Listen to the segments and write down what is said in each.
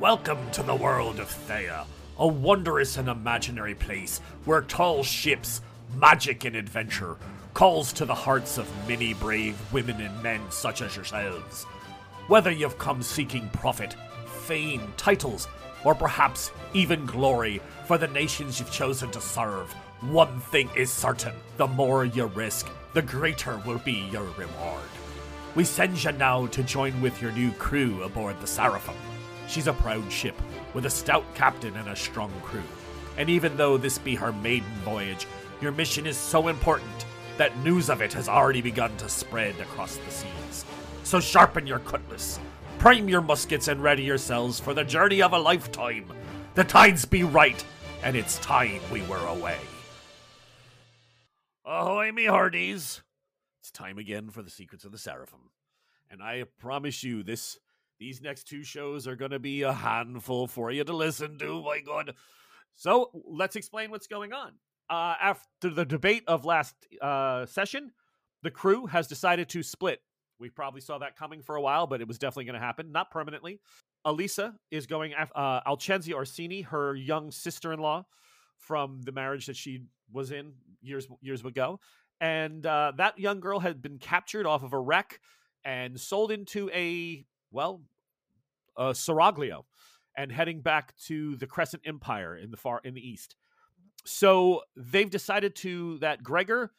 Welcome to the world of Théah, a wondrous and imaginary place where tall ships, magic, and adventure calls to the hearts of many brave women and men such as yourselves. Whether you've come seeking profit, fame, titles, or perhaps even glory for the nations you've chosen to serve, one thing is certain the more you risk, the greater will be your reward. We send you now to join with your new crew aboard the Seraphim. She's a proud ship with a stout captain and a strong crew. And even though this be her maiden voyage, your mission is so important that news of it has already begun to spread across the seas. So sharpen your cutlass, prime your muskets, and ready yourselves for the journey of a lifetime. The tides be right, and it's time we were away. Ahoy, me hearties! It's time again for the Secrets of the Seraphim. And I promise you, this these next two shows are going to be a handful for you to listen to. My God. So let's explain what's going on. Uh, after the debate of last uh, session, the crew has decided to split. We probably saw that coming for a while, but it was definitely going to happen, not permanently. Elisa is going after uh, Orsini, her young sister-in-law from the marriage that she was in years years ago, and uh, that young girl had been captured off of a wreck and sold into a well, uh, Seraglio, and heading back to the Crescent Empire in the far in the east. So they've decided to that Gregor,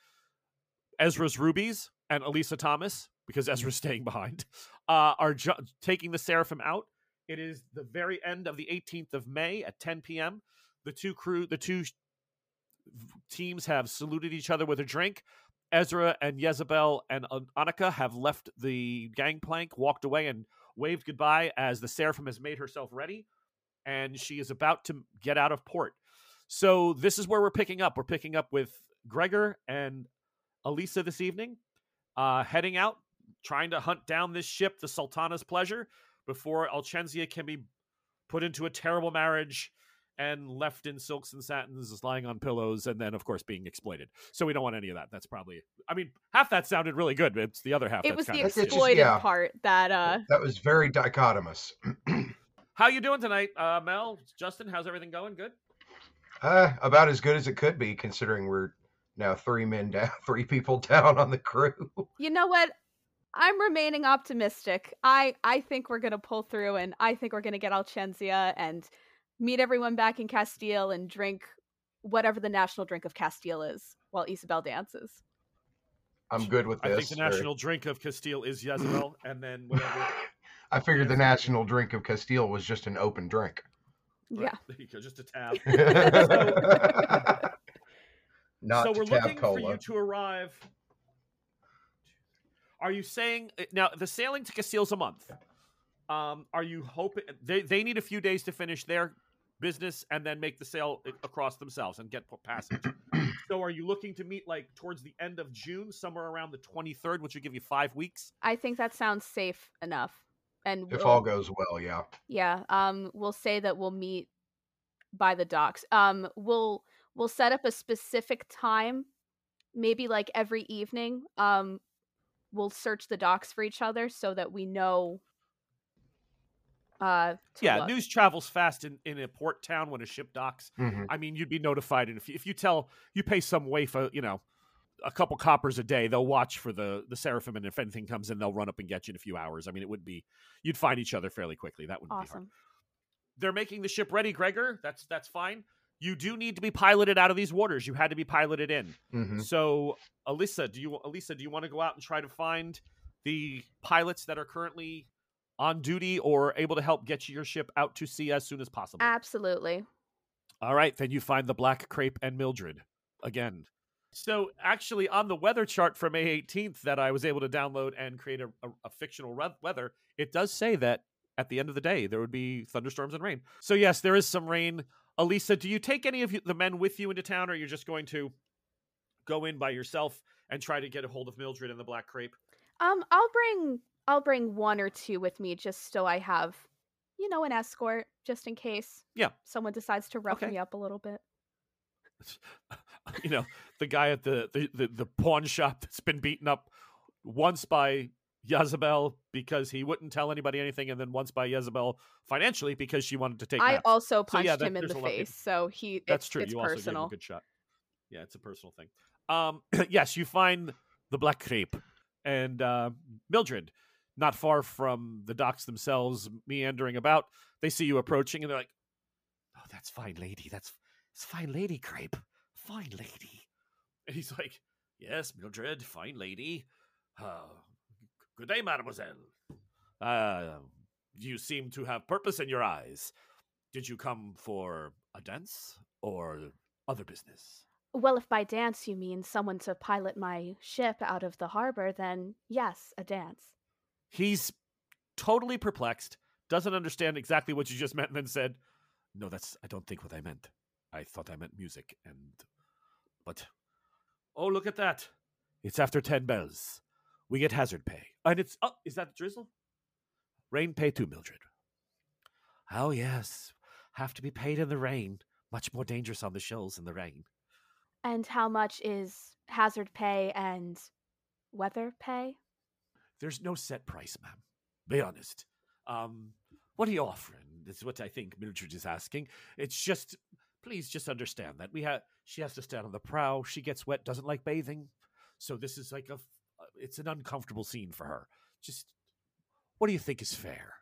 Ezra's rubies, and Elisa Thomas, because Ezra's staying behind, uh, are ju- taking the Seraphim out. It is the very end of the 18th of May at 10 p.m. The two crew, the two teams have saluted each other with a drink. Ezra and Jezebel and Annika have left the gangplank, walked away, and waved goodbye as the Seraphim has made herself ready, and she is about to get out of port. So this is where we're picking up. We're picking up with Gregor and Elisa this evening, uh, heading out, trying to hunt down this ship, the Sultana's Pleasure, before Alcenzia can be put into a terrible marriage and left in silks and satins, is lying on pillows, and then, of course, being exploited. So we don't want any of that. That's probably. I mean, half that sounded really good. But it's the other half. It was the kind of exploited yeah. part that uh That was very dichotomous. How you doing tonight, uh, Mel? Justin, how's everything going? Good. uh, about as good as it could be, considering we're now three men down, three people down on the crew. you know what? I'm remaining optimistic. I I think we're gonna pull through, and I think we're gonna get Alcenzia and meet everyone back in Castile and drink whatever the national drink of Castile is while Isabel dances. I'm good with this. I think the national drink of Castile is Jezebel, and then whatever. I figured the national drink of Castile was just an open drink. Yeah. There you go, just a tab. Not so we're tab looking cola. for you to arrive. Are you saying uh, now the sailing to Castile's a month? Um, are you hoping they they need a few days to finish their business and then make the sale across themselves and get p- passage? so are you looking to meet like towards the end of June, somewhere around the twenty third, which would give you five weeks? I think that sounds safe enough. And if we'll- all goes well, yeah. Yeah, um we'll say that we'll meet by the docks. Um we'll we'll set up a specific time, maybe like every evening. Um we'll search the docks for each other so that we know uh Yeah, look. news travels fast in, in a port town when a ship docks. hmm I mean, you'd be notified, and if you, if you tell you pay some waif, a, you know, a couple coppers a day, they'll watch for the the seraphim, and if anything comes in, they'll run up and get you in a few hours. I mean, it would be you'd find each other fairly quickly. That wouldn't be hard. awesome. They're making the ship ready, Gregor. That's that's fine. You do need to be piloted out of these waters. You had to be piloted in. hmm So, Alyssa, do you Elisa, do you want to go out and try to find the pilots that are currently on duty or able to help get your ship out to sea as soon as possible? Absolutely. All right, then you find the Black Crepe and Mildred again. So, actually, on the weather chart for May 18th that I was able to download and create a, a, a fictional re- weather, it does say that at the end of the day there would be thunderstorms and rain. So, yes, there is some rain. Elisa, do you take any of you, the men with you into town, or you're just going to go in by yourself and try to get a hold of Mildred and the Black Crepe? Um I'll bring I'll bring one or two with me just so I have you know an escort just in case. Yeah. Someone decides to rough Okay. me up a little bit. you know, the guy at the, the, the, the pawn shop that's been beaten up once by Jezebel because he wouldn't tell anybody anything, and then once by Jezebel financially because she wanted to take. I also So, punched yeah, that- him in the a lot of face, so he. That's it's, true. It's you also gave him personal. a good shot. Yeah, it's a personal thing. Um, yes, you find the Black Crepe and uh, Mildred, not far from the docks themselves, meandering about. They see you approaching, and they're like, "Oh, that's fine, lady. That's it's fine, lady Crepe. Fine, lady." And he's like, "Yes, Mildred, fine lady. Uh, good day, mademoiselle. Uh, you seem to have purpose in your eyes. Did you come for a dance or other business?" Well, if by dance you mean someone to pilot my ship out of the harbor, then yes, a dance. He's totally perplexed, doesn't understand exactly what you just meant, and then said, No, that's, I don't think what I meant. I thought I meant music, and, but, oh, look at that. It's after 10 bells. We get hazard pay. And it's, oh, is that drizzle? Rain pay too, Mildred. Oh, yes. Have to be paid in the rain. Much more dangerous on the shoals in the rain. And how much is hazard pay and weather pay? There's no set price, ma'am. Be honest. Um, what are you offering? Is what I think Mildred is asking. It's just, please just understand that we have. She has to stand on the prow. She gets wet. Doesn't like bathing, so this is like a. uh, It's an uncomfortable scene for her. Just, what do you think is fair?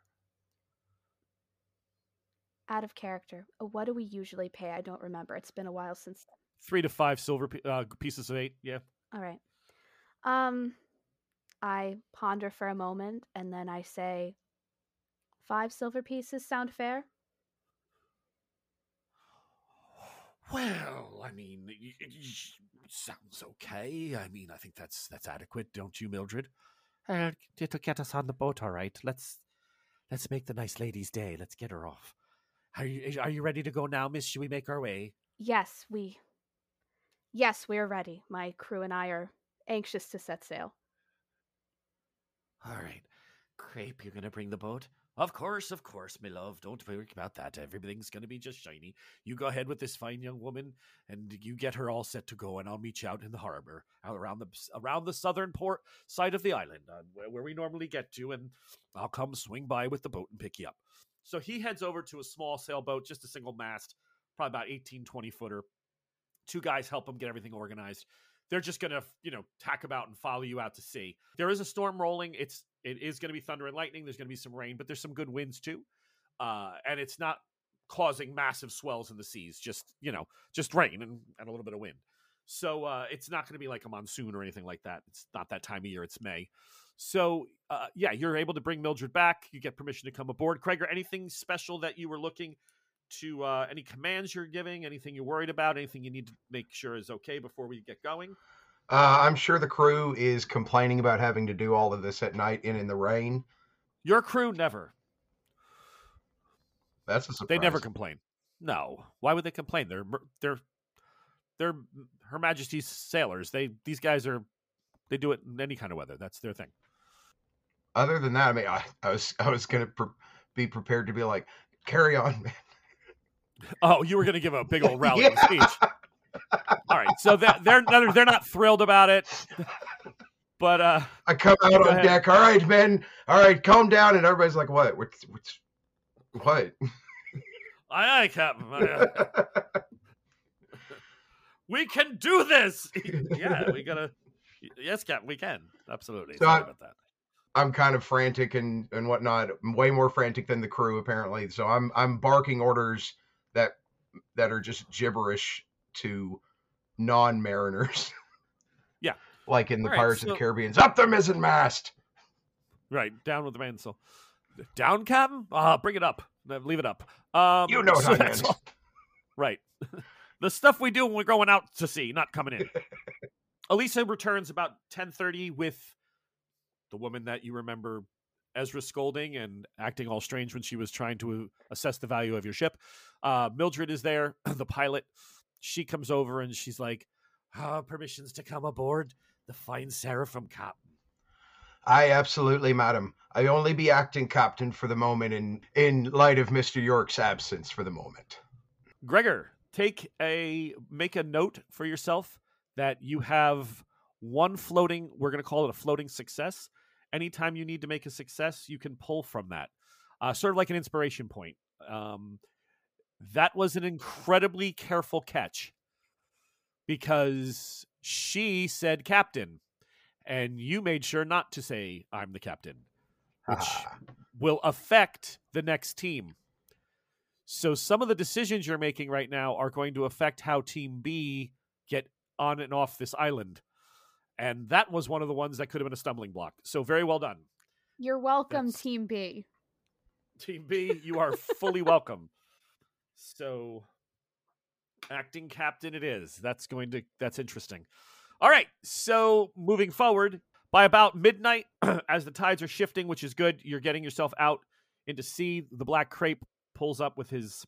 Out of character. Uh, What do we usually pay? I don't remember. It's been a while since. Three to five silver uh, pieces of eight. Yeah. All right. Um, I ponder for a moment and then I say, five silver pieces sound fair? Well, I mean, sounds okay. I mean, I think that's that's adequate, don't you, Mildred? Uh, it'll get us on the boat, all right. Let's let's make the nice lady's day. Let's get her off. Are you are you ready to go now, Miss? Should we make our way? Yes, we. Yes, we're ready. My crew and I are anxious to set sail. All right, Crepe, you're gonna bring the boat. Of course, of course, my love. Don't worry about that. Everything's gonna be just shiny. You go ahead with this fine young woman, and you get her all set to go. And I'll meet you out in the harbor, out around the around the southern port side of the island, uh, where, where we normally get to. And I'll come swing by with the boat and pick you up. So he heads over to a small sailboat, just a single mast, probably about 18, 20 footer. Two guys help him get everything organized they're just gonna you know tack about and follow you out to sea. There is a storm rolling. It's it is gonna be thunder and lightning. There's gonna be some rain but there's some good winds too. Uh and it's not causing massive swells in the seas just you know just rain and, and a little bit of wind. So uh it's not gonna be like a monsoon or anything like that. It's not that time of year. It's may. So uh yeah you're able to bring mildred back. You get permission to come aboard. Gregor anything special that you were looking to uh, any commands you're giving, anything you're worried about, anything you need to make sure is okay before we get going. Uh, I'm sure the crew is complaining about having to do all of this at night and in the rain. Your crew never. That's a surprise. They never complain. No. Why would they complain? They're they're they're Her Majesty's sailors. They these guys are they do it in any kind of weather. That's their thing. Other than that, I mean, I, I was I was gonna pre- be prepared to be like, carry on, man. Oh, you were going to give a big old rallying Yeah. speech. All right, so that they're they're they're not thrilled about it, but uh, I come out on ahead. deck. All right, men. All right, calm down. And everybody's like, what? What's what's what? aye aye, Captain. Aye. we can do this. yeah, we gotta. Yes, Captain, we can absolutely. So Sorry I- about that. I'm kind of frantic and and whatnot. I'm way more frantic than the crew apparently. So I'm I'm barking orders that that are just gibberish to non-mariners. Yeah. like in the right, Pirates of the Caribbean's up the mizzen mast. Right, down with the mainsail. Down, Captain. Ah, bring it up. Leave it up. Um, You know so that's all- Right. the stuff we do when we're going out to sea, not coming in. Elisa returns about ten thirty with the woman that you remember Ezra scolding and acting all strange when she was trying to assess the value of your ship. Uh, Mildred is there, the pilot. She comes over and she's like, ah, "Permissions to come aboard the fine Seraphim, Captain." I absolutely, madam. I only be acting captain for the moment in in light of Mr. York's absence for the moment. Gregor, take a make a note for yourself that you have one floating. We're going to call it a floating success, anytime you need to make a success, you can pull from that, uh, sort of like an inspiration point. Um, that was an incredibly careful catch because she said captain, and you made sure not to say I'm the captain, which will affect the next team. So some of the decisions you're making right now are going to affect how Team B get on and off this island. And that was one of the ones that could have been a stumbling block. So very well done. You're welcome, That's- Team B. Team B, you are fully welcome. So acting captain it is. That's going to that's interesting. All right. So moving forward, by about midnight, as the tides are shifting, which is good, you're getting yourself out into sea. The black crepe pulls up with his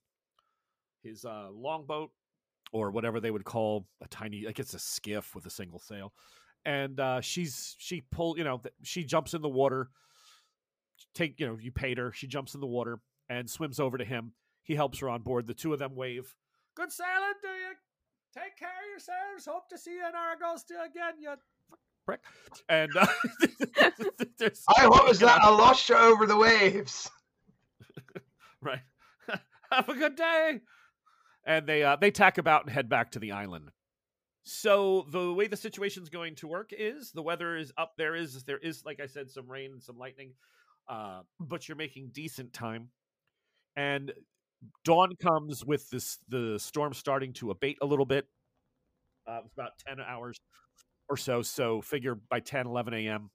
his uh, longboat or whatever they would call a tiny like it's a skiff with a single sail. And uh, she's she pull you know she jumps in the water take you know you paid her she jumps in the water and swims over to him. He helps her on board. The two of them wave. Good sailing to you. Take care of yourselves hope to see you in aragosta again you prick. And uh, I was that I lost you over the waves. right. Have a good day. And they uh, they tack about and head back to the island so the way the situation's going to work is the weather is up there is there is like i said some rain and some lightning uh, but you're making decent time. And dawn comes with this the storm starting to abate a little bit uh, it's about 10 hours or so so figure by 10 11 a.m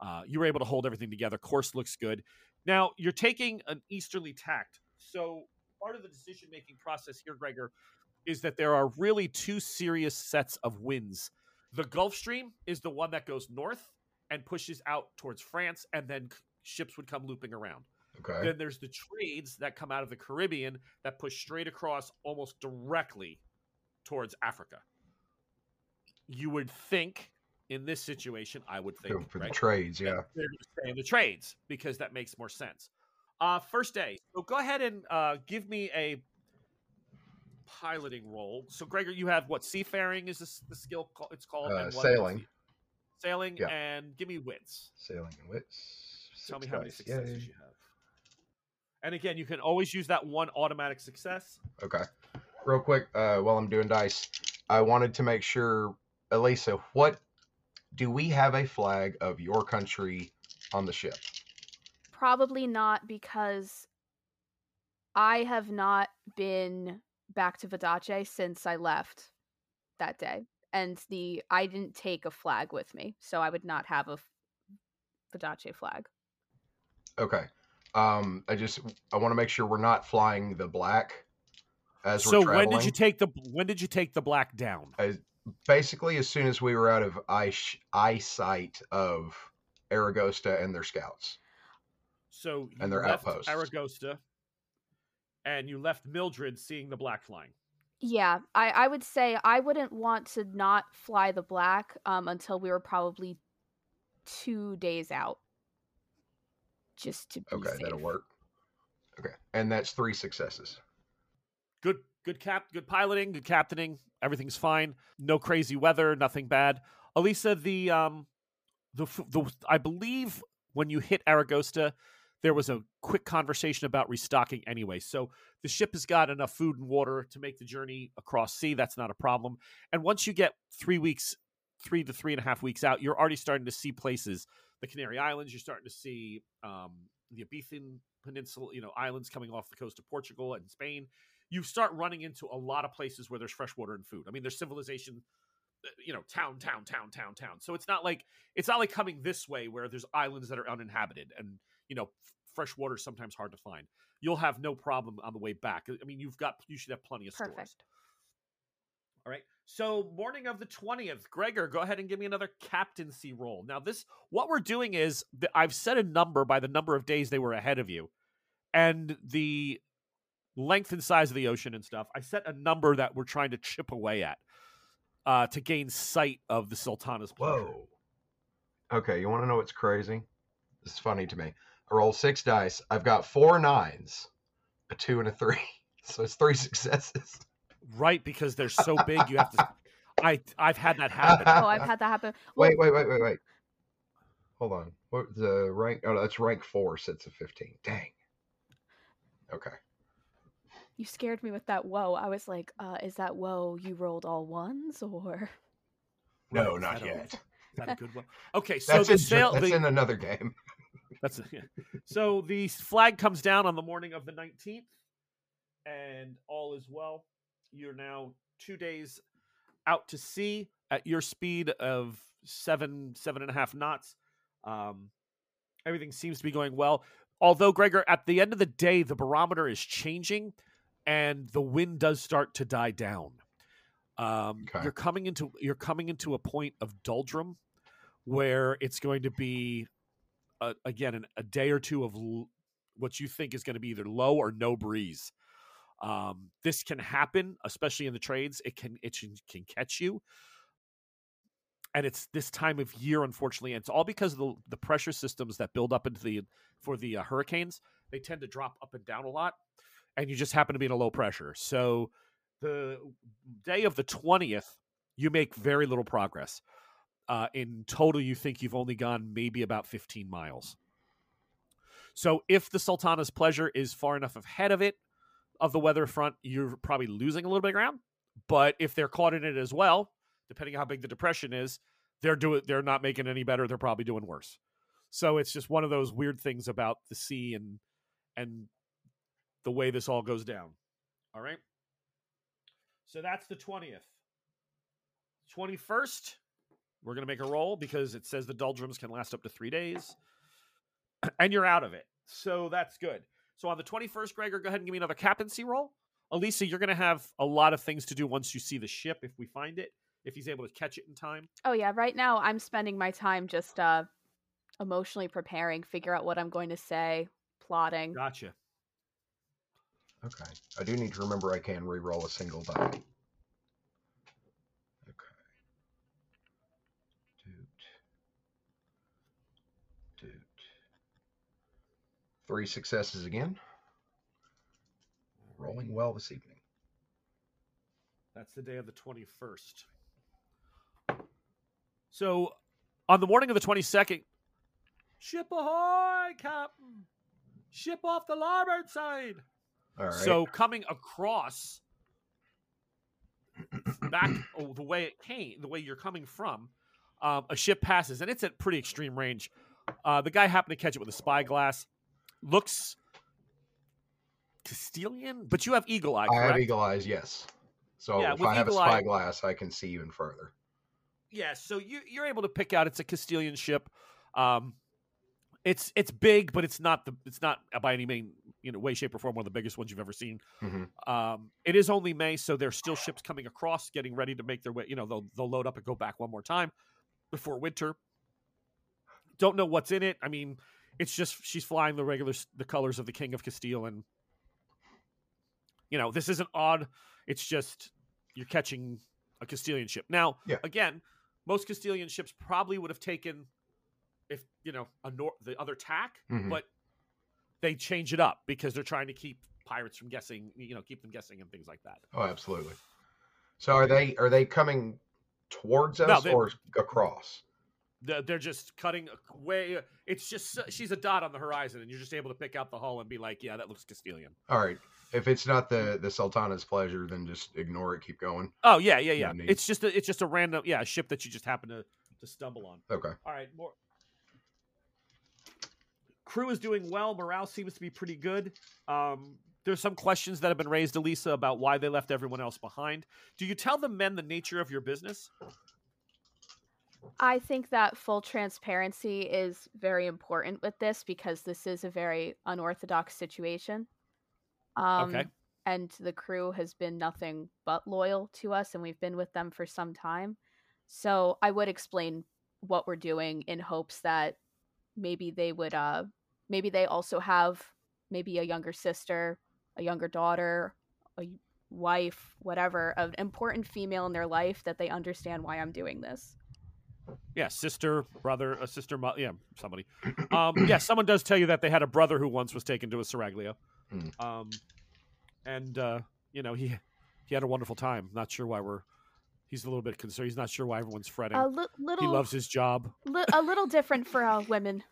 uh, you were able to hold everything together course looks good. Now you're taking an easterly tact. So part of the decision making process here gregor is that there are really two serious sets of winds the gulf stream is the one that goes north and pushes out towards france and then ships would come looping around Okay. then there's the trades that come out of the Caribbean that push straight across almost directly towards Africa. You would think in this situation, I would think for the trades, yeah. they're going to stay in the trades because that makes more sense. Uh, first day. So go ahead and uh, give me a piloting role. So Gregor, you have what seafaring is this, the skill call, it's called? Uh, and what sailing. else? Sailing Yeah. and give me wits. Sailing and wits. Tell me six how many successes yay. you have. And again, you can always use that one automatic success. Okay. Real quick, uh, while I'm doing dice, I wanted to make sure, Elisa, what do we have a flag of your country on the ship? Probably not because I have not been back to Vodacce since I left that day. And the I didn't take a flag with me, so I would not have a Vodacce flag. Okay. Um, I just I want to make sure we're not flying the black as so we're traveling. when did you take the when did you take the black down? Basically, as soon as we were out of eye eyesight of Aragosta and their scouts. So you And their left outposts. Aragosta, and you left Mildred seeing the black flying. Yeah, I, I would say I wouldn't want to not fly the black um, until we were probably two days out. Just to be Okay, safe. that'll work. Okay, and that's three successes. Good, good cap, good piloting, good captaining. Everything's fine. No crazy weather, nothing bad. Elisa, the um, the the I believe when you hit Aragosta, there was a quick conversation about restocking anyway. So the ship has got enough food and water to make the journey across sea. That's not a problem. And once you get three weeks, three to three and a half weeks out, you're already starting to see places. The Canary Islands, you're starting to see um, the Iberian Peninsula, you know, islands coming off the coast of Portugal and Spain. You start running into a lot of places where there's fresh water and food. I mean, there's civilization, uh, you know, town, town, town, town, town. So it's not like it's not like coming this way where there's islands that are uninhabited and you know fresh water is sometimes hard to find. You'll have no problem on the way back. I mean, you've got you should have plenty of stores. Perfect. All right. So morning of the twentieth, Gregor, go ahead and give me another captaincy roll. Now, this what we're doing is that I've set a number by the number of days they were ahead of you, and the length and size of the ocean and stuff. I set a number that we're trying to chip away at uh, to gain sight of the Sultana's pleasure. Whoa. Okay, you want to know what's crazy? This is funny to me. I roll six dice. I've got four nines, a two, and a three. So it's three successes. Right, because they're so big, you have to. I I've had that happen. Oh, I've had that happen. Well, Wait, wait, wait, wait, wait. Hold on. What the rank? Oh, no, that's rank four. Sets of fifteen. Dang. Okay. You scared me with that whoa. I was like, uh, is that whoa you rolled all ones or No, not is that a- yet. is that a good one? Okay, so That's the in, sale. that's the- in another game. That's yeah. so the flag comes down on the morning of the nineteenth, and all is well. You're now two days out to sea at your speed of seven seven and a half knots. Um, everything seems to be going well. Although Gregor, at the end of the day, the barometer is changing, and the wind does start to die down. Um, Okay. You're coming into you're coming into a point of doldrum where it's going to be a, again an, a day or two of l- what you think is going to be either low or no breeze. Um, this can happen, especially in the trades. It can it can, catch you, and it's this time of year, unfortunately. And it's all because of the the pressure systems that build up into the for the uh, hurricanes. They tend to drop up and down a lot, and you just happen to be in a low pressure. So the day of the twentieth, you make very little progress. Uh, in total, you think you've only gone maybe about 15 miles. So if the Sultana's pleasure is far enough ahead of it, of the weather front, you're probably losing a little bit of ground. But if they're caught in it as well, depending on how big the depression is, they're doing they're not making any better. They're probably doing worse. So it's just one of those weird things about the sea and and the way this all goes down. All right. So that's the 20th. 21st, we're going to make a roll because it says the doldrums can last up to three days. And you're out of it. So that's good. So on the 21st, Gregor, go ahead and give me another captaincy roll. Elisa, you're going to have a lot of things to do once you see the ship if we find it, if he's able to catch it in time. Oh yeah, right now I'm spending my time just uh emotionally preparing, figure out what I'm going to say, plotting. Gotcha. Okay. I do need to remember I can re-roll a single die. Three successes again. Rolling well this evening. That's the day of the 21st. So on the morning of the 22nd, ship ahoy, Captain! Ship off the larboard side! All right. So coming across back oh, the way it came, the way you're coming from, um, a ship passes, and it's at pretty extreme range. Uh, the guy happened to catch it with a spyglass. Looks Castilian, but you have eagle eye. I have eagle eyes, yes. So Yeah, if I have a eye- spyglass, I can see even further. Yeah, so you you're able to pick out it's a Castilian ship. Um, it's it's big, but it's not the it's not by any mean you know way, shape, or form one of the biggest ones you've ever seen. hmm Um, it is only May, so there's still ships coming across, getting ready to make their way. You know, they'll they'll load up and go back one more time before winter. Don't know what's in it. I mean, it's just she's flying the regular the colors of the King of Castile, and you know this isn't odd. It's just you're catching a Castilian ship. Now, Yeah. again, most Castilian ships probably would have taken if you know a nor- the other tack, Mhm. but they change it up because they're trying to keep pirates from guessing. You know, keep them guessing and things like that. Oh, absolutely. So are they are they coming towards us No, they- or across? They're, they're just cutting way. It's just she's a dot on the horizon, and you're just able to pick out the hull and be like, "Yeah, that looks Castilian." All right. If it's not the the Sultana's pleasure, then just ignore it. Keep going. Oh yeah, yeah, yeah. No it's just a, it's just a random yeah a ship that you just happen to to stumble on. Okay. All right, more. Crew is doing well. Morale seems to be pretty good. Um, there's some questions that have been raised, Elisa, about why they left everyone else behind. Do you tell the men the nature of your business? I think that full transparency is very important with this because this is a very unorthodox situation. Um, Okay. And the crew has been nothing but loyal to us, and we've been with them for some time. So I would explain what we're doing in hopes that maybe they would, uh, maybe they also have maybe a younger sister, a younger daughter, a wife, whatever, an important female in their life that they understand why I'm doing this. Yeah, sister, brother, a sister, mo- yeah, somebody. Um, yeah, someone does tell you that they had a brother who once was taken to a Seraglio. Hmm. Um, and uh, you know he he had a wonderful time. Not sure why we're. He's a little bit concerned. He's not sure why everyone's fretting. A li- little, he loves his job. li- a little different for uh, women.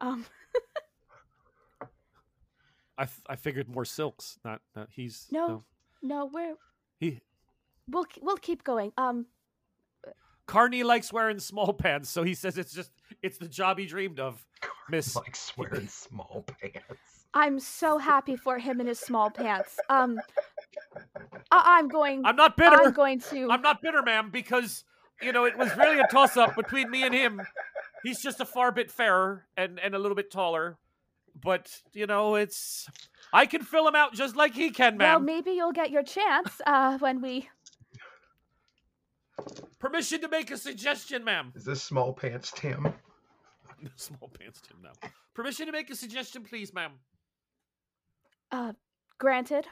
Um, I, f- I figured more silks. Not, not he's No. no, we're He we'll we'll keep going. Um, Carney likes wearing small pants, so he says it's just it's the job he dreamed of. Miss, like wearing small pants. I'm so happy for him in his small pants. Um, I- I'm going. I'm not bitter. I'm going to. I'm not bitter, ma'am, because you know it was really a toss up between me and him. He's just a far bit fairer and and a little bit taller, but you know it's I can fill him out just like he can, ma'am. well, maybe you'll get your chance uh, when we. Permission to make a suggestion, ma'am. Is this small pants Tim? Small pants, Tim. Now, permission to make a suggestion, please, ma'am. Uh, granted.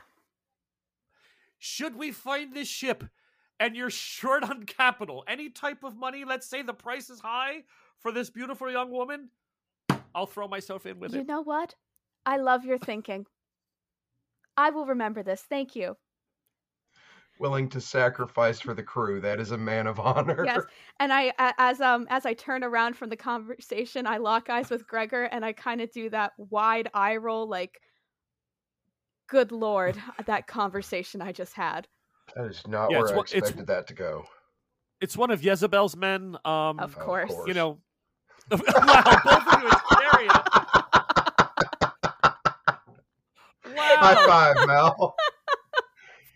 Should we find this ship and you're short on capital, any type of money, let's say the price is high for this beautiful young woman, I'll throw myself in with You it. You know what? I love your thinking. I will remember this. Thank you. Willing to sacrifice for the crew. That is a man of honor. Yes. And I as um, as I turn around from the conversation, I lock eyes with Gregor, and I kind of do that wide eye roll, like, "Good lord, that conversation I just had." That is not Yeah, where I one- it's- expected that to go. It's one of Jezebel's men. Um, Of Of course. course. you know. wow, both of you Iscariot. Wow. High five, Mel.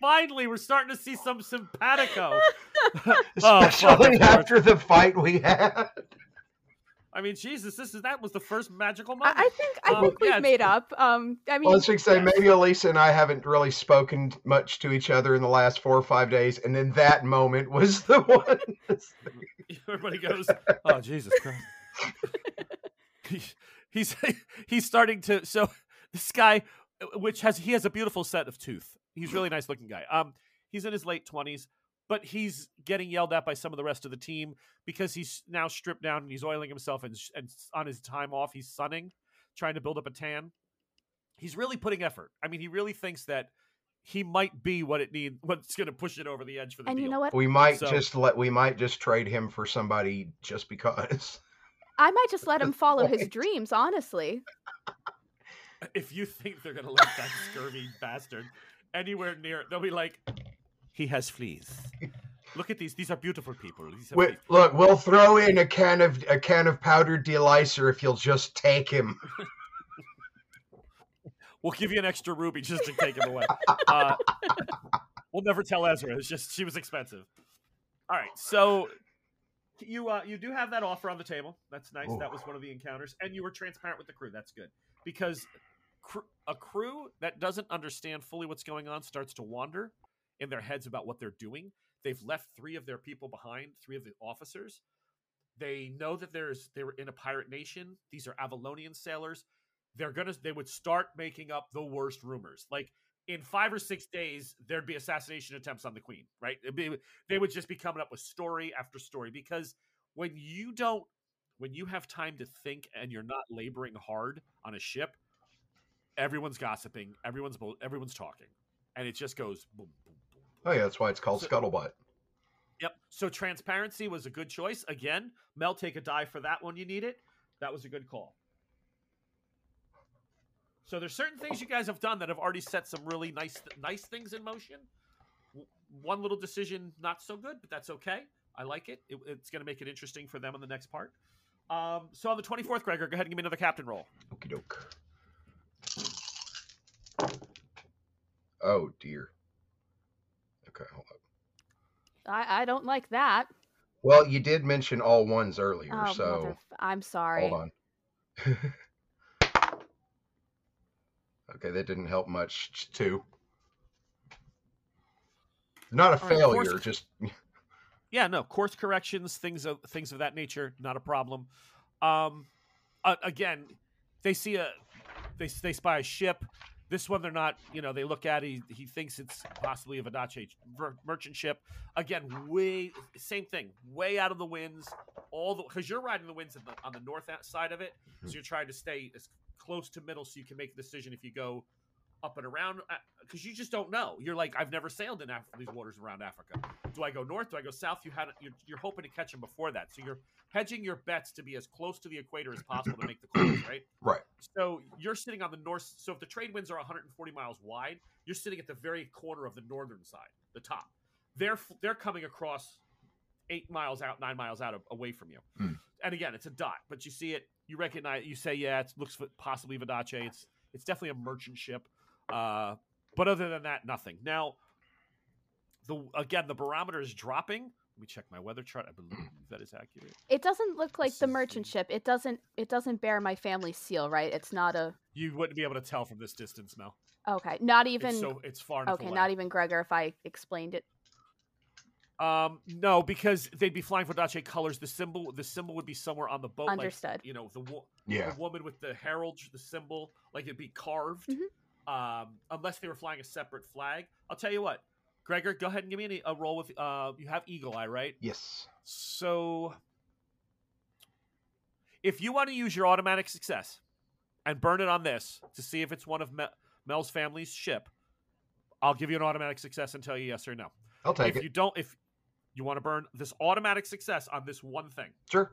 Finally, we're starting to see some simpatico. Oh, Especially of course. after the fight we had. I mean, Jesus, this is that was the first magical moment. I think I Um, think we've yeah, made up. Um, I mean, let's just say maybe Elisa and I haven't really spoken much to each other in the last four or five days, and then that moment was the one. Everybody goes, "Oh Jesus Christ!" He- he's he's starting to. So this guy, uh, which has he has a beautiful set of tooth. He's a really nice looking guy. Um, he's in his late twenties, but he's getting yelled at by some of the rest of the team because he's now stripped down and he's oiling himself and and on his time off he's sunning, trying to build up a tan. He's really putting effort. I mean, he really thinks that he might be what it need, what's going to push it over the edge for the and deal. you know what? we might So- just let we might just trade him for somebody just because. I might just let him follow his dreams. Honestly, if you think they're gonna let that scurvy bastard anywhere near, they'll be like, he has fleas. Look at these; these are beautiful people. Have Wait, fleas." look, we'll throw in a can of a can of powdered delicer if you'll just take him. We'll give you an extra ruby just to take him away. Uh, we'll never tell Ezra. It's just she was expensive. All right, so you uh, you do have that offer on the table. That's nice. Ooh. That was one of the encounters, and you were transparent with the crew. That's good because cr- a crew that doesn't understand fully what's going on starts to wander in their heads about what they're doing. They've left three of their people behind, three of the officers. They know that there's they were in a pirate nation. These are Avalonian sailors. They're gonna they would start making up the worst rumors. Like in five or six days, there'd be assassination attempts on the queen. Right? Be- they would just be coming up with story after story because when you don't when you have time to think and you're not laboring hard on a ship, everyone's gossiping, everyone's everyone's talking, and it just goes boom, boom, boom. Oh yeah, that's why it's called So- scuttlebutt. Yep. So transparency was a good choice. Again, Mel, take a die for that one. You need it. That was a good call. So there's certain things you guys have done that have already set some really nice nice things in motion. W- One little decision not so good, but that's okay. I like it. it it's going to make it interesting for them in the next part. Um, so on the 24th, Gregor, go ahead and give me another captain roll. Okie doke. Oh dear. Okay, hold up. I I don't like that. Well, you did mention all ones earlier, Oh, so mother, I'm sorry. hold on. okay, that didn't help much. Just Two. Not a All right, course- failure, just yeah no course corrections things of things of that nature not a problem um uh, again they see a they, they spy a ship this one they're not you know they look at it he, he thinks it's possibly a Vodacce ver- merchant ship. Again way same thing way out of the winds all the because you're riding the winds the, on the north side of it so mm-hmm. you're trying to stay as close to middle so you can make a decision if you go up and around because you just don't know. You're like, I've never sailed in Af- these waters around Africa. Do I go north? Do I go south? You had you're, you're hoping to catch them before that, so you're hedging your bets to be as close to the equator as possible to make the calls, right? Right. So you're sitting on the north. So if the trade winds are 140 miles wide, you're sitting at the very corner of the northern side, the top. They're they're coming across eight miles out, nine miles out of, away from you. Hmm. And again, it's a dot, but you see it, you recognize, you say, yeah, it looks possibly Vodacce. It's it's definitely a merchant ship. Uh, but other than that, nothing. Now, the again, the barometer is dropping. Let me check my weather chart. I believe that is accurate. It doesn't look like This the merchant the- ship. It doesn't. It doesn't bear my family seal, right? It's not a. You wouldn't be able to tell from this distance, Mel. Okay, not even. It's so it's far enough okay, away. not even Gregor. If I explained it, Um, no, because they'd be flying Vodacce colors. The symbol, the symbol would be somewhere on the boat. like, Understood. you know, the wo- Yeah. the woman with the herald, the symbol, like it'd be carved. Mhm. Um, unless they were flying a separate flag. I'll tell you what, Gregor, go ahead and give me a, a roll with. Uh, you have Eagle Eye, right? Yes. So, if you want to use your automatic success and burn it on this to see if it's one of Mel- Mel's family's ship, I'll give you an automatic success and tell you yes or no. I'll take if it. you don't, if you want to burn this automatic success on this one thing, Sure.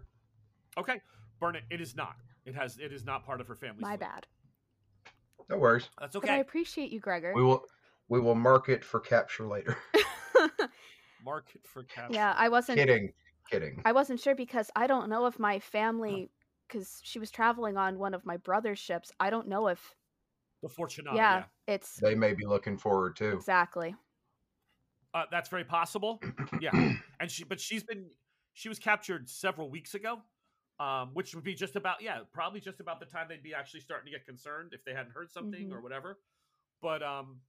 okay, burn it. It is not. It has. It is not part of her family. my fleet. bad. No worries. That's But I appreciate you, Gregor. We will we will mark it for capture later. Mark it for capture. yeah, I wasn't. kidding. Kidding. I wasn't sure because I don't know if my family, because she was traveling on one of my brother's ships. I don't know if. the Fortunata. yeah, Yeah, it's They may be looking forward too. exactly. Uh, that's very possible. Yeah, and she, but she's been, she was captured several weeks ago, um, which would be just about, yeah, probably just about the time they'd be actually starting to get concerned if they hadn't heard something Mhm. or whatever. But um,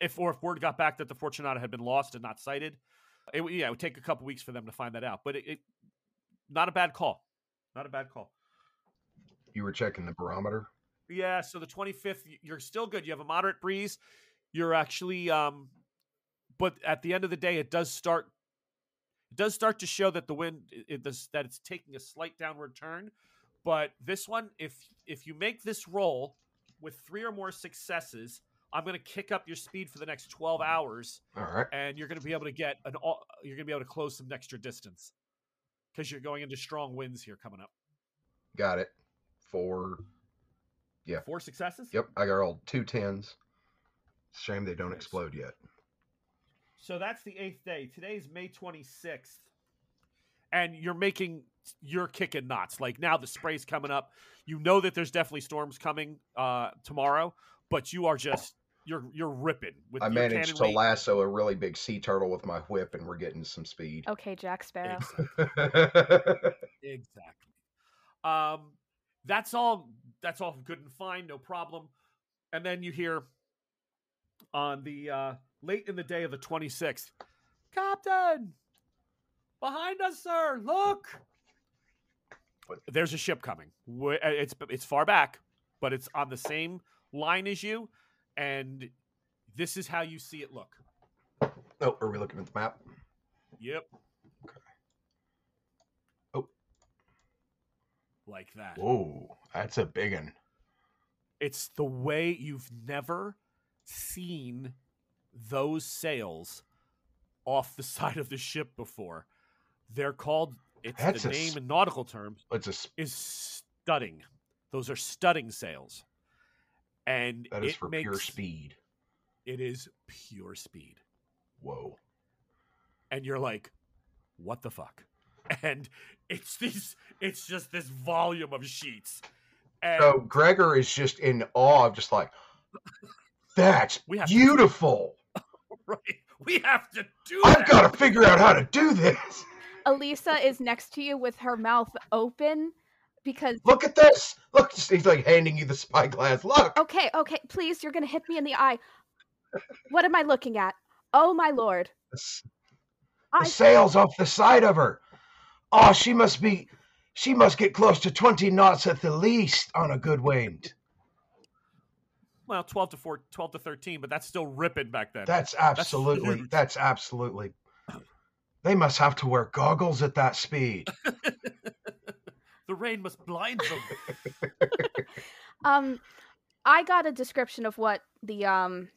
if or if word got back that the Fortunata had been lost and not sighted, it would- yeah, it would take a couple weeks for them to find that out. But it, it not a bad call, not a bad call. You were checking the barometer. Yeah, so the 25th, you're still good. You have a moderate breeze. You're actually, um, but at the end of the day, it does start. It does start to show that the wind it, it does, that it's taking a slight downward turn. But this one, if if you make this roll with three or more successes, I'm going to kick up your speed for the next 12 hours, All right. and you're going to be able to get an. You're going to be able to close some extra distance because you're going into strong winds here coming up. Got it. Four. Yeah. Four successes. Yep. I got all two tens. Shame they don't Nice. explode yet. So that's the eighth day. Today's May 26th. And you're making, you're kicking knots. Like now the spray's coming up. You know that there's definitely storms coming uh, tomorrow, but you are just, you're you're ripping with I your managed to weight. lasso a really big sea turtle with my whip, and we're getting some speed. Okay, Jack Sparrow. Exactly. Um, that's all. That's all good and fine, no problem. And then you hear on the uh, late in the day of the twenty sixth, Captain, behind us, sir. Look. There's a ship coming. Uh, It's it's far back, but it's on the same line as you, and this is how you see it look. oh, are we looking at the map? Yep. Okay. Oh. Like that. Whoa, that's a big one. It's the way you've never seen those sails off the side of the ship before. They're called. It's That's the a name in nautical terms oh, It's a is studding. Those are studding sails, and that is it for makes, pure speed. It is pure speed, Whoa. and you're like, "What the fuck?" And it's these. It's just this volume of sheets. And So Gregor is just in awe of just like, that's We have beautiful. right, we have to do I've that. got to figure out how to do this. Elisa is next to you with her mouth open because. Look at this. Look, he's like handing you the spyglass. Look. Okay, okay, please, you're gonna hit me in the eye. What am I looking at? Oh my lord! The, s- I the sails off the side of her. Oh, she must be. She must get close to twenty knots at the least on a good wind. Well, twelve to four, 12 to thirteen, but that's still ripping back then. That's absolutely. huge. That's absolutely. They must have to wear goggles at that speed. the rain must blind them. um, I got a description of what the um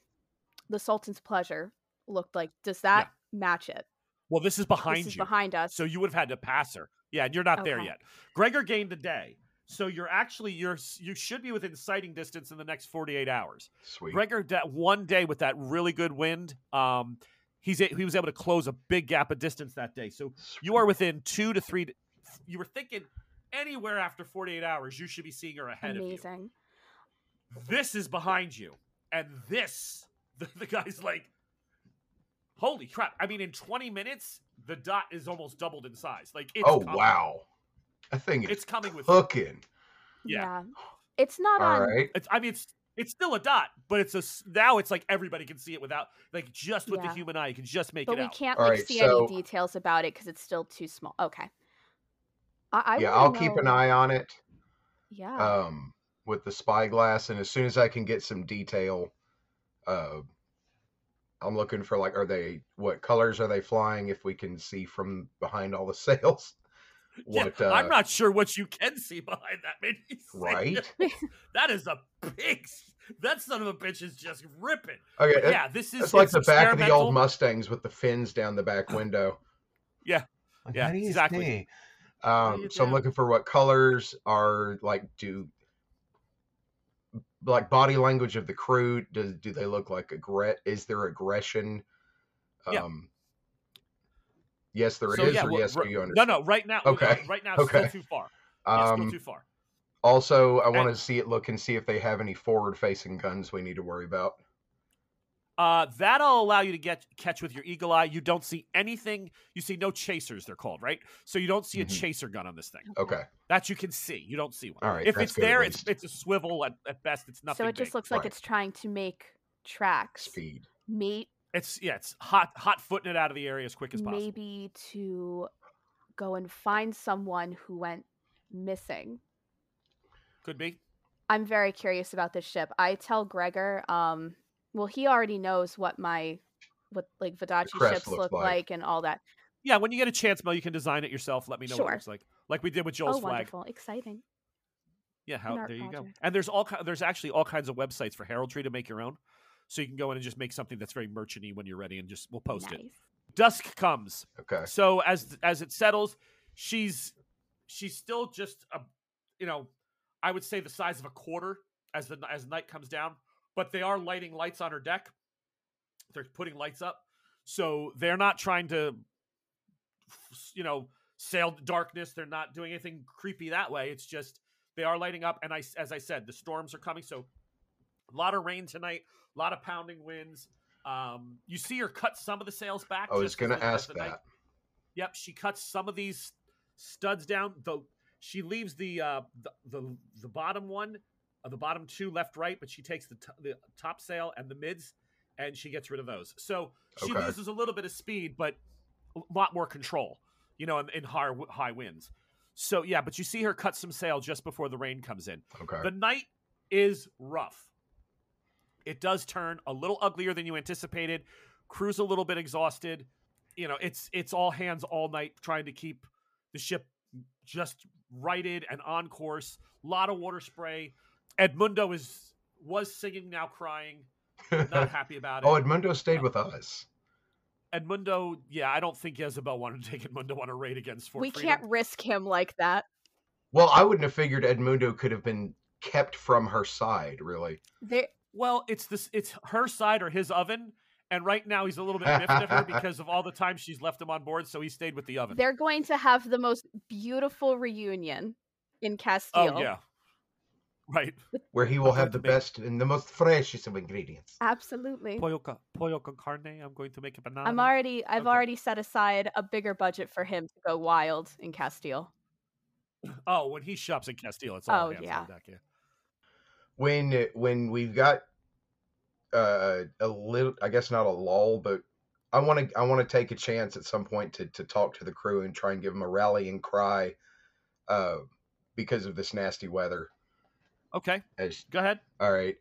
the Sultan's pleasure looked like. Does that match it? Well, this is behind this is you. behind us. So you would have had to pass her. Yeah, and you're not there yet. Gregor gained a day. So you're actually you're you should be within sighting distance in the next 48 hours. Sweet. Gregor that one day with that really good wind, um he's a, he was able to close a big gap of distance that day. So you are within 2 to 3 you were thinking anywhere after 48 hours you should be seeing her ahead of you. Amazing. This is behind you. And this the, the guy's like Holy crap. I mean in 20 minutes the dot is almost doubled in size. Like it's oh coming. wow, that thing is It's coming with hooking. Yeah. It's not All on right. It's, I mean, it's it's still a dot, but it's a now it's like everybody can see it without like just with Yeah. the human eye, you can just make but it we out. can't like right, see so- any details about it because it's still too small. Okay. I, I yeah, I'll keep an eye on it. Yeah. um, with the spyglass, and as soon as I can get some detail, uh, I'm looking for like, are they what colors are they flying? If we can see from behind all the sails, Yeah, what? uh, I'm not sure what you can see behind that sail. right. that is a big. That son of a bitch is just ripping. Okay, that- yeah, this is it's like the back of the old. Mustangs with the fins down the back window. Yeah, Like, yeah, how do you exactly. Um, so I'm looking for what colors are like. Do like body language of the crew? Does do they look like aggre- Is there aggression? Yeah. Um, yes, there is, So, yeah, or well, yes, r- do you No, understand? no, right now. Okay, no, right now, okay. still too far. Yeah, it's still Um, too far. also, I want to see it look and see if they have any forward-facing guns we need to worry about. Uh, that'll allow you to get catch with your eagle eye. You don't see anything. You see no chasers. They're called right. So you don't see a Mhm. chaser gun on this thing. Okay, That you can see. You don't see one. All right, If it's there, it's it's a swivel at, at best. It's nothing. so it just big. looks like Right. it's trying to make tracks. speed. Mate, It's yeah. It's hot hot footing it out of the area as quick as possible. maybe to go and find someone who went missing. Could be. I'm very curious about this ship. I tell Gregor, um, well, he already knows what my what like Vodacce ships look like. like. and all that. Yeah. When you get a chance, Mel, you can design it yourself. Let me know what Sure. it looks like. Like we did with Joel's oh, flag. wonderful, exciting! Yeah. How there you go. And there's all there's actually all kinds of websites for heraldry to make your own. So you can go in and just make something that's very merchanty when you're ready, and just we'll post nice. it. Dusk comes. Okay, So as as it settles, she's she's still just a you know, I would say the size of a quarter as the as night comes down, but they are lighting lights on her deck. They're putting lights up. So they're not trying to you know, sail darkness. They're not doing anything creepy that way. It's just they are lighting up and I as I said, the storms are coming. So a lot of rain tonight, a lot of pounding winds. Um, you see her cut some of the sails back. I was gonna ask the night- that. Yep, she cuts some of these studs down. Though she leaves the uh, the, the the bottom one, uh, the bottom two left right, but she takes the t- the top sail and the mids, and she gets rid of those. So she Okay. loses a little bit of speed, but a lot more control. You know, in, in high high winds. So yeah, but you see her cut some sail just before the rain comes in. Okay, The night is rough. It does turn a little uglier than you anticipated. Crew's a little bit exhausted. You know, it's it's all hands all night trying to keep the ship just righted and on course. A lot of water spray. Edmundo is was singing now crying, not happy about it. oh, Edmundo stayed with us. Edmundo, yeah, I don't think Jezebel wanted to take Edmundo on a raid against Fort we Freedom. can't risk him like that. Well, I wouldn't have figured Edmundo could have been kept from her side, really. There, Well, it's this it's her side or his oven. And right now he's a little bit miffed at her because of all the time she's left him on board, so he stayed with the oven. they're going to have the most beautiful reunion in Castile. Oh yeah. Right. Where he will I'm have the make- best and the most freshest of ingredients. Absolutely. Pollo con, pollo con carne. I'm going to make a banana. I'm already I've Okay. already set aside a bigger budget for him to go wild in Castile. Oh, when he shops in Castile, it's all Oh, hands yeah. on deck. Yeah. When when we've got uh, a little i guess not a lull but i want to i want to take a chance at some point to to talk to the crew and try and give them a rallying cry uh because of this nasty weather. Okay, As- go ahead. all right.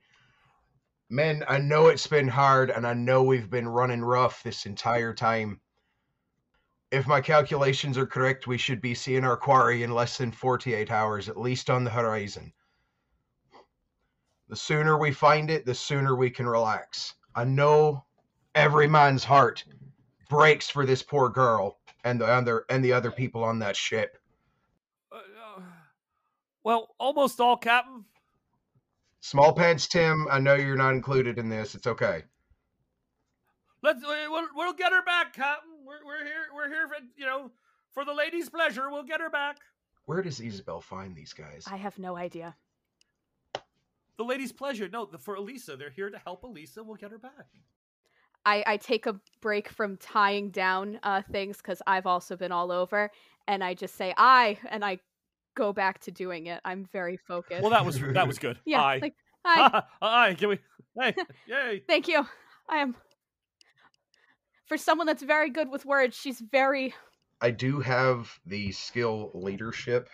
Men i know it's been hard and i know we've been running rough this entire time. If my calculations are correct we should be seeing our quarry in less than 48 hours at least on the horizon The sooner we find it, the sooner we can relax. I know every man's heart breaks for this poor girl and the other and the other people on that ship. Uh, uh, well, almost all, Captain. Small pants, Tim. I know you're not included in this. It's okay. Let's we'll, we'll get her back, Captain. We're, we're here. We're here for you know for the lady's pleasure. We'll get her back. Where does Isabel find these guys? I have no idea. The lady's pleasure. No, the, for Elisa. They're here to help Elisa. We'll get her back. I, I take a break from tying down uh, things because I've also been all over, and I just say I, and I go back to doing it. I'm very focused. Well, that was that was good. yeah, Aye. like hi, Aye. Can we? Hey, yay. thank you. I am for someone that's very good with words. She's very I do have the skill leadership,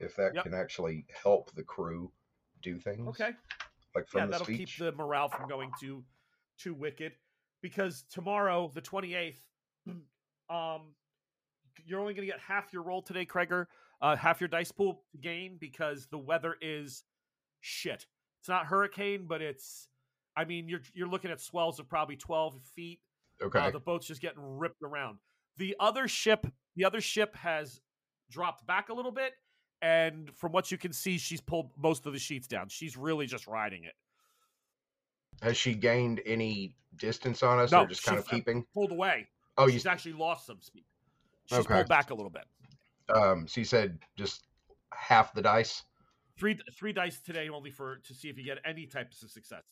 if that Yep. can actually help the crew do things. Okay. Like from yeah, the that'll speech. keep the morale from going too too wicked. Because tomorrow, the twenty eighth, um, you're only going to get half your roll today, Gregor. Uh, half your dice pool gain because the weather is shit. It's not hurricane, but it's. I mean, you're you're looking at swells of probably twelve feet. Okay. Uh, the boat's just getting ripped around. The other ship, the other ship has dropped back a little bit, and from what you can see, she's pulled most of the sheets down. She's really just riding it. Has she gained any distance on us No, or just kind of keeping? Pulled away. Oh, you she's actually lost some speed. She's Okay. pulled back a little bit. um so you said just half the dice? Three three dice today only for to see if you get any types of success.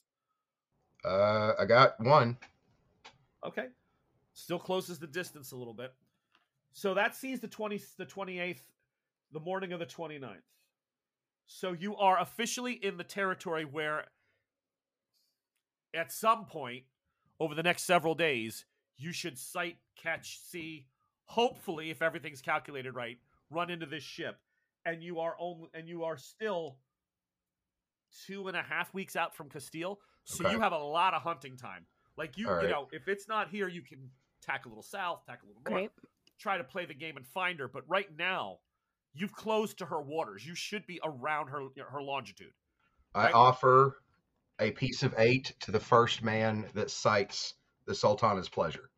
Uh I got one. Okay. Still closes the distance a little bit. So that sees the 20 the 28th, the morning of the 29th. So you are officially in the territory where at some point over the next several days, you should sight, catch, see, hopefully, if everything's calculated right, run into this ship. And you are only and you are still two and a half weeks out from Castile. So Okay. you have a lot of hunting time. Like you, All you know, if it's not here, you can tack a little south, tack a little north, great. try to play the game and find her. But right now, you've closed to her waters. You should be around her her longitude. I offer a piece of eight to the first man that sights the Sultana's pleasure.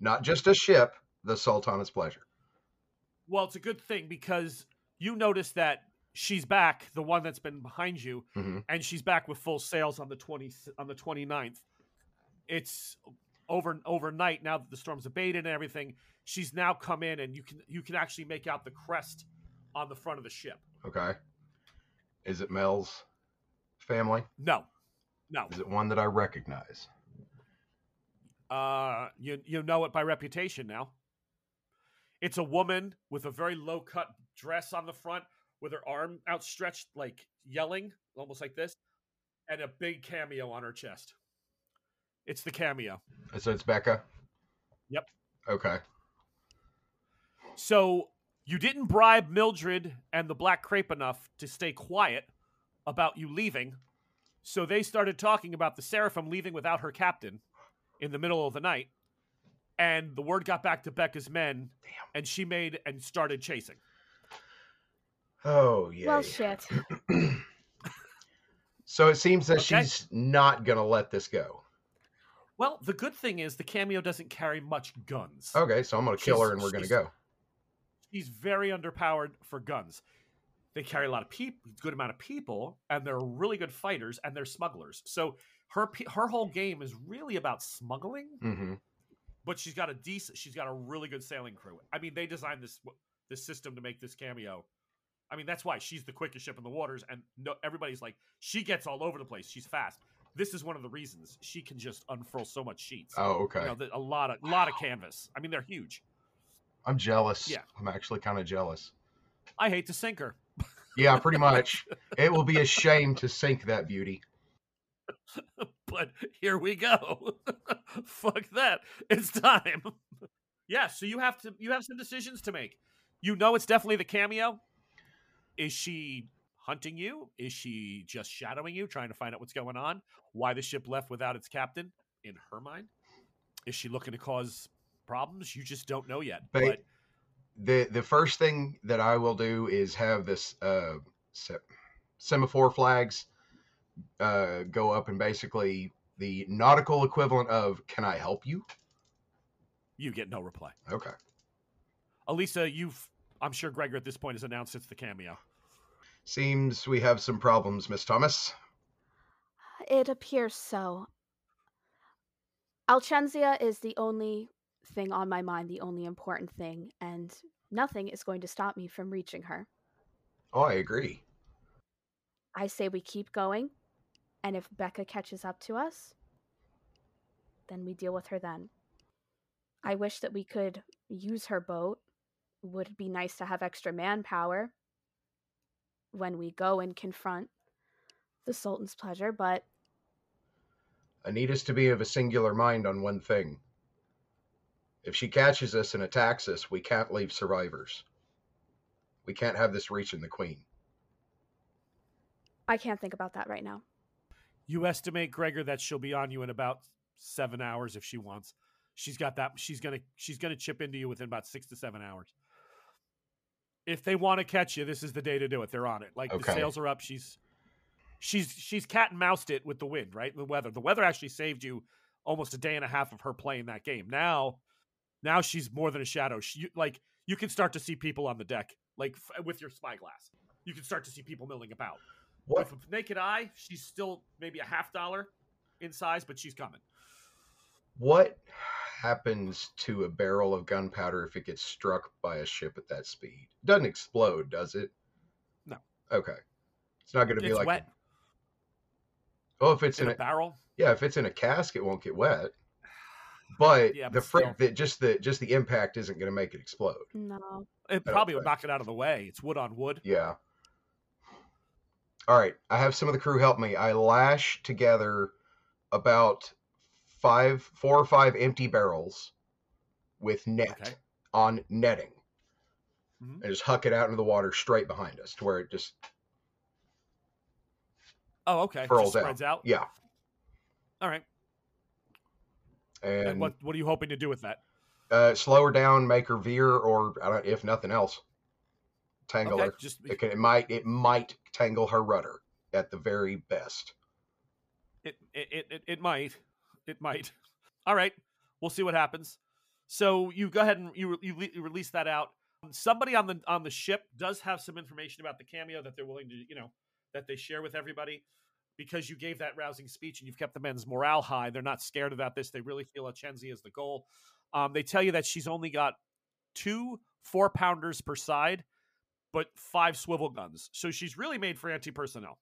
Not just a ship, the Sultana's pleasure. Well, it's a good thing because you notice that she's back, the one that's been behind you, hmm and she's back with full sails on the 20 on the 29th. It's over overnight now that the storm's abated and everything. She's now come in and you can you can actually make out the crest on the front of the ship. Okay. Is it Mel's family? No. No. Is it one that I recognize? Uh, you you know it by reputation now. It's a woman with a very low cut dress on the front, with her arm outstretched, like yelling, almost like this, and a big cameo on her chest. It's the cameo. So it's Becca? Yep. Okay. So you didn't bribe Mildred and the Black Crepe enough to stay quiet about you leaving. So they started talking about the Seraphim leaving without her captain in the middle of the night. And the word got back to Becca's men, and she made and started chasing. Oh, yeah. Well, shit. so it seems that Okay. she's not going to let this go. Well, the good thing is the cameo doesn't carry much guns. Okay, so I'm going to kill She's- her and we're going to go. She's very underpowered for guns. They carry a lot of people, good amount of people, and they're really good fighters, and they're smugglers. So her her whole game is really about smuggling, hmm but she's got a decent, she's got a really good sailing crew. I mean, they designed this this system to make this cameo. I mean, that's why she's the quickest ship in the waters, and no, everybody's like, she gets all over the place. She's fast. This is one of the reasons she can just unfurl so much sheets. Oh, okay. You know, a lot of lot of canvas. I mean, they're huge. I'm jealous. Yeah. I'm actually kind of jealous. I hate to sink her. Yeah, pretty much. it will be a shame to sink that beauty. but here we go. Fuck that. It's time. yeah, so you have to you have some decisions to make. You know it's definitely the cameo. Is she hunting you? Is she just shadowing you, trying to find out what's going on? Why the ship left without its captain in her mind? Is she looking to cause problems? You just don't know yet. Ba- But the The first thing that I will do is have this uh, se- semaphore flags uh, go up and basically the nautical equivalent of "Can I help you?" You get no reply. Okay. Elisa, you've I'm sure Gregor at this point has announced it's the cameo. Seems we have some problems, Miss Thomas. It appears so. Alchenzia is the only thing on my mind, the only important thing, and nothing is going to stop me from reaching her. Oh, I agree. I say we keep going, and if Becca catches up to us, then we deal with her then. I wish that we could use her boat. Would be nice to have extra manpower when we go and confront the Sultan's pleasure, but I need us to be of a singular mind on one thing. If she catches us and attacks us, we can't leave survivors. We can't have this reaching the Queen. I can't think about that right now. You estimate, Gregor, that she'll be on you in about seven hours if she wants. She's got that. She's gonna. She's gonna chip into you within about six to seven hours. If they want to catch you, this is the day to do it. They're on it. Like the Okay. sails are up. She's, she's, she's cat and moused it with the wind, right? The weather. The weather actually saved you almost a day and a half of her playing that game. Now, now she's more than a shadow. She like you can start to see people on the deck, like f- with your spyglass. You can start to see people milling about. What With naked eye, she's still maybe a half dollar in size, but she's coming. what happens to a barrel of gunpowder if it gets struck by a ship at that speed? Doesn't explode, does it? No. Okay. It's not going to be like wet oh, if it's in in a a barrel. yeah, if it's in a cask, it won't get wet. But Yeah, the but frick still. that just the just the impact isn't going to make it explode. No. It probably would think. knock it out of the way. It's wood on wood. Yeah. All right, I have some of the crew help me. I lash together about five, four or five empty barrels with net Okay. on netting, Mhm. and just huck it out into the water straight behind us to where it just Oh, okay. Just spreads out. yeah. All right. And, And what what are you hoping to do with that? uh, slow her down, make her veer, or I don't, if nothing else, tangle Okay, her. just It, can, it might it might tangle her rudder at the very best. it it it it might it might. All right, we'll see what happens. So you go ahead and you you, you release that out. Somebody on the on the ship does have some information about the cameo that they're willing to you know that they share with everybody because you gave that rousing speech and you've kept the men's morale high. They're not scared about this. They really feel Achenzi is the goal. Um, they tell you that she's only got two four pounders per side, but five swivel guns. So she's really made for anti personnel.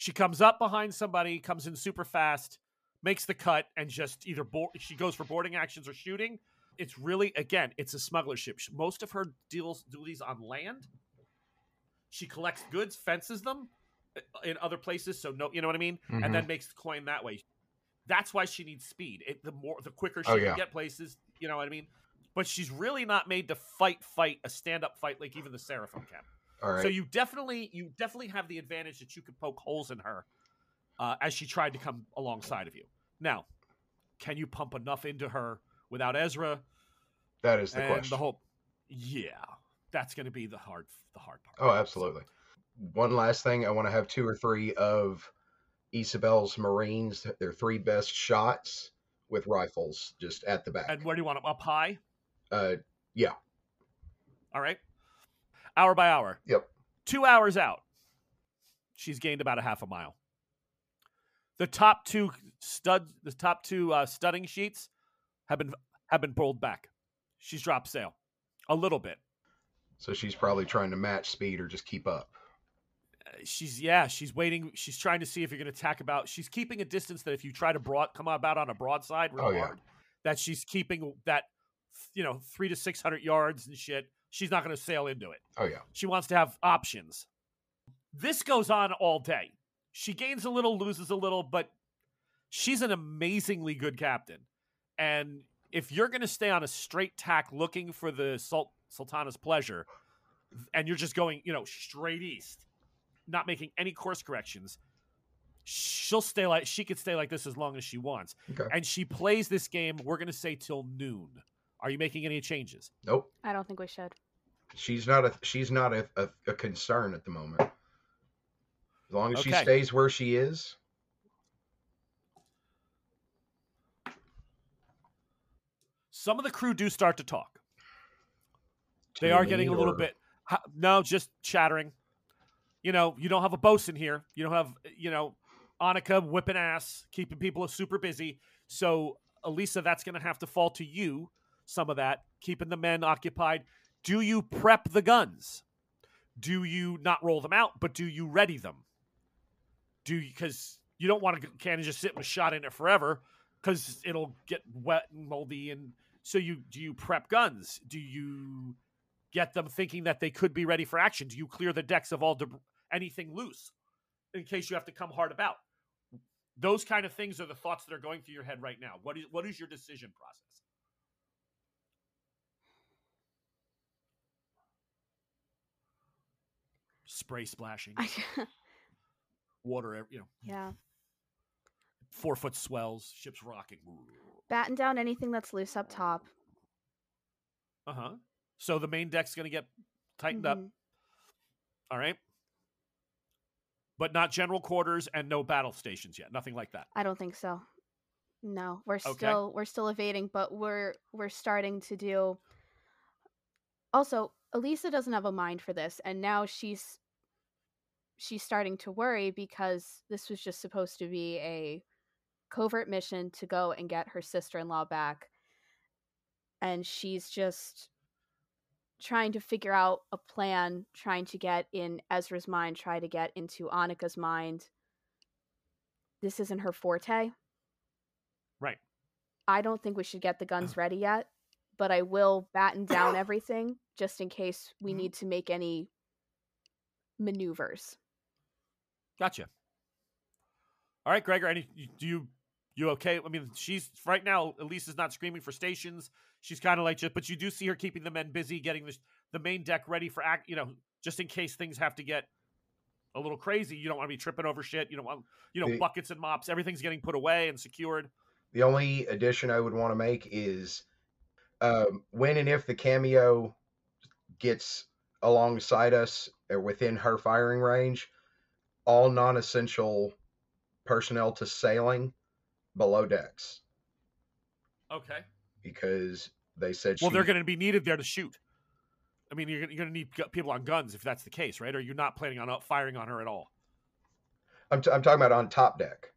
She comes up behind somebody, comes in super fast, makes the cut, and just either board, she goes for boarding actions or shooting. It's really again, it's a smuggler ship. Most of her deals duties on land. She collects goods, fences them uh, in other places, so no, you know what I mean, Mhm. and then makes the coin that way. That's why she needs speed. It, the more, the quicker she Oh, can get places, you know what I mean. But she's really not made to fight, fight a stand-up fight like even the Seraphim can. All right. So you definitely you definitely have the advantage that you could poke holes in her uh, as she tried to come alongside of you. Now, can you pump enough into her without Ezra that is the and question. the whole? Yeah, that's going to be the hard the hard part. Oh, absolutely. One last thing, I want to have two or three of Isabel's Marines, their three best shots with rifles, just at the back. And where do you want them? Up high? Uh, yeah. All right. Hour by hour. Yep. Two hours out. She's gained about a half a mile. The top two stud, the top two uh, studding sheets have been have been pulled back. She's dropped sail a little bit. so she's probably trying to match speed or just keep up. Uh, She's yeah, she's waiting. She's trying to see if you're going to tack about. She's keeping a distance that if you try to broad come about on a broadside real Oh, yeah. hard, that she's keeping that you know three to six hundred yards and shit. She's not going to sail into it. Oh yeah. She wants to have options. This goes on all day. She gains a little, loses a little, but she's an amazingly good captain. And if you're going to stay on a straight tack looking for the Sul- Sultana's pleasure, and you're just going, you know, straight east, not making any course corrections, she'll stay like she could stay like this as long as she wants. Okay. And she plays this game, we're going to say till noon. Are you making any changes? Nope. I don't think we should. She's not a she's not a, a, a concern at the moment. As long as she stays where she is. Some of the crew do start to talk. They are me, getting a little or- bit. ha- No, just chattering. You know, you don't have a bosun here. You don't have, you know, Annika whipping ass, keeping people super busy. So, Elisa, that's going to have to fall to you. Some of that, keeping the men occupied. Do you prep the guns? Do you not roll them out, but do you ready them? Do you because you don't want a cannon just sitting with shot in it forever because it'll get wet and moldy and so you do you prep guns? Do you get them thinking that they could be ready for action? Do you clear the decks of all deb- anything loose in case you have to come hard about? Those kind of things are the thoughts that are going through your head right now. What is what is your decision process? Spray splashing, water, you know, yeah. four foot swells, ships rocking. Batten down anything that's loose up top. Uh huh. So the main deck's going to get tightened up. Mhm. All right. But not general quarters and no battle stations yet. Nothing like that. I don't think so. No, we're Okay. still we're still evading, but we're we're starting to do. Also, Elisa doesn't have a mind for this, and now she's she's starting to worry because this was just supposed to be a covert mission to go and get her sister-in-law back, and she's just trying to figure out a plan, trying to get in Ezra's mind, try to get into Annika's mind. This isn't her forte. Right. I don't think we should get the guns ready yet, but I will batten down everything just in case we Mhm. need to make any maneuvers. Gotcha. All right, Gregor. Any do you you okay? I mean, she's right now. Elisa's not screaming for stations. She's kind of like just, but you do see her keeping the men busy, getting the the main deck ready for act. You know, just in case things have to get a little crazy. You don't want to be tripping over shit. You don't want you know The- buckets and mops. Everything's getting put away and secured. The only addition I would want to make is um, when and if the cameo gets alongside us or within her firing range, all non essential personnel to sailing below decks Okay. because they said Well, she, they're going to be needed there to shoot. I mean, you're, gonna- you're going to need people on guns if that's the case, right? Or you're not planning on uh, firing on her at all. I'm, t- I'm talking about on top deck.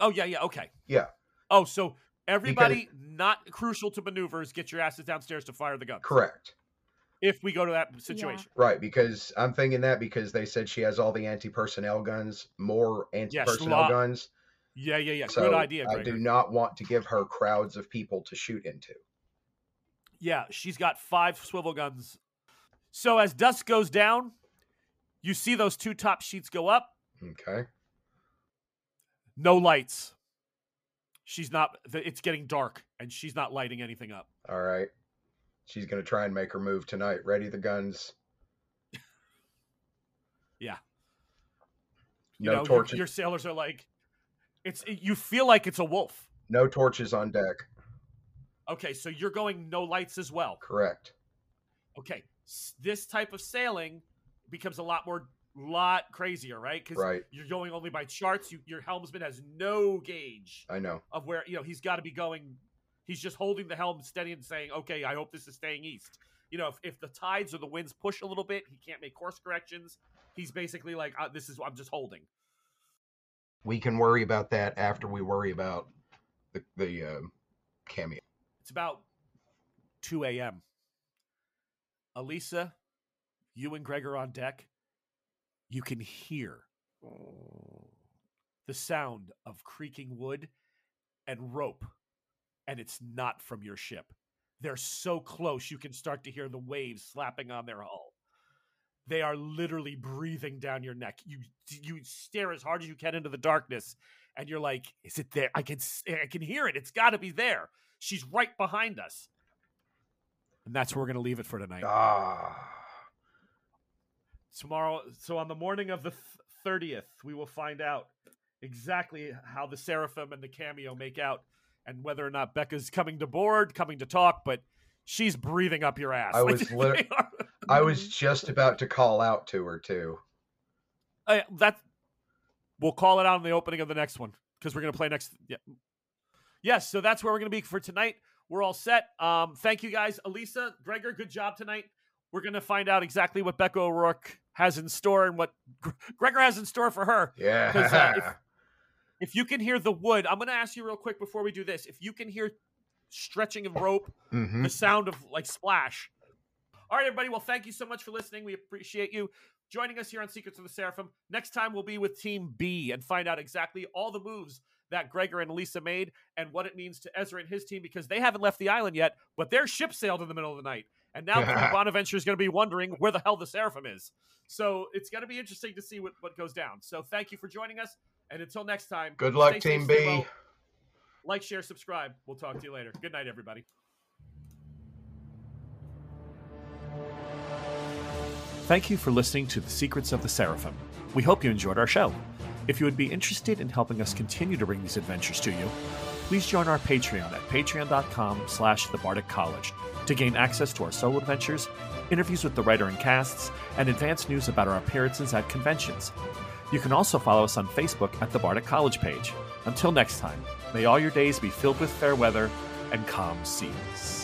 Oh yeah, yeah, okay. Yeah. Oh, so everybody not crucial to maneuvers, get your asses downstairs to fire the gun. Correct. If we go to that situation. Right, because I'm thinking that because they said she has all the anti personnel guns, more anti personnel lot- guns. Yeah, yeah, yeah. So Good idea, I do not want to give her crowds of people to shoot into. Yeah, she's got five swivel guns. So as dusk goes down, you see those two top sheets go up. Okay. No lights. She's not. the- It's getting dark, and she's not lighting anything up. All right. She's going to try and make her move tonight. Ready the guns. Yeah. No you know, your- torches. Your, sailors are like, it's. You feel like it's a wolf. No torches on deck. Okay, so you're going no lights as well. Correct. Okay, s- this type of sailing becomes a lot more, lot crazier, right? Because Right. you're going only by charts. You, your helmsman has no gauge I know. of where you know he's got to be going. He's just holding the helm steady and saying, "Okay, I hope this is staying east." You know, if, if the tides or the winds push a little bit, he can't make course corrections. He's basically like, uh, "This is I'm just holding." We can worry about that after we worry about the the um, cameo. It's about 2 a.m. Elisa, you and Greg are on deck. You can hear the sound of creaking wood and rope, and it's not from your ship. They're so close you can start to hear the waves slapping on their hull. They are literally breathing down your neck. You you stare as hard as you can into the darkness, and you're like, "Is it there? I can I can hear it. It's got to be there." She's right behind us. And that's where we're going to leave it for tonight. Ah. Tomorrow, so on the morning of the 30th, we will find out exactly how the Seraphim and the Cameo make out and whether or not Becca's coming to board, coming to talk, but she's breathing up your ass. I Like, was I was just about to call out to her too. Uh, that we'll call it out in the opening of the next one because we're gonna play next. Yeah. Yes, so that's where we're gonna be for tonight. We're all set. Um, thank you guys, Elisa, Gregor. Good job tonight. We're gonna find out exactly what Becca O'Rourke has in store and what Gregor has in store for her. Yeah. uh, if- If you can hear the wood, I'm gonna ask you real quick before we do this. If you can hear stretching of rope, Mhm. the sound of like splash. All right, everybody. Well, thank you so much for listening. We appreciate you joining us here on Secrets of the Seraphim. Next time, we'll be with Team B and find out exactly all the moves that Gregor and Lisa made and what it means to Ezra and his team because they haven't left the island yet, but their ship sailed in the middle of the night. And now Bonaventure is going to be wondering where the hell the Seraphim is. So it's going to be interesting to see what, what goes down. So thank you for joining us. And until next time, Good luck, Team B. well. Like, share, subscribe. We'll talk to you later. Good night, everybody. Thank you for listening to The Secrets of the Seraphim. We hope you enjoyed our show. If you would be interested in helping us continue to bring these adventures to you, please join our Patreon at patreon.com slash the Bardic College to gain access to our solo adventures, interviews with the writer and casts, and advance news about our appearances at conventions. You can also follow us on Facebook at the Bardic College page. Until next time, may all your days be filled with fair weather and calm seas.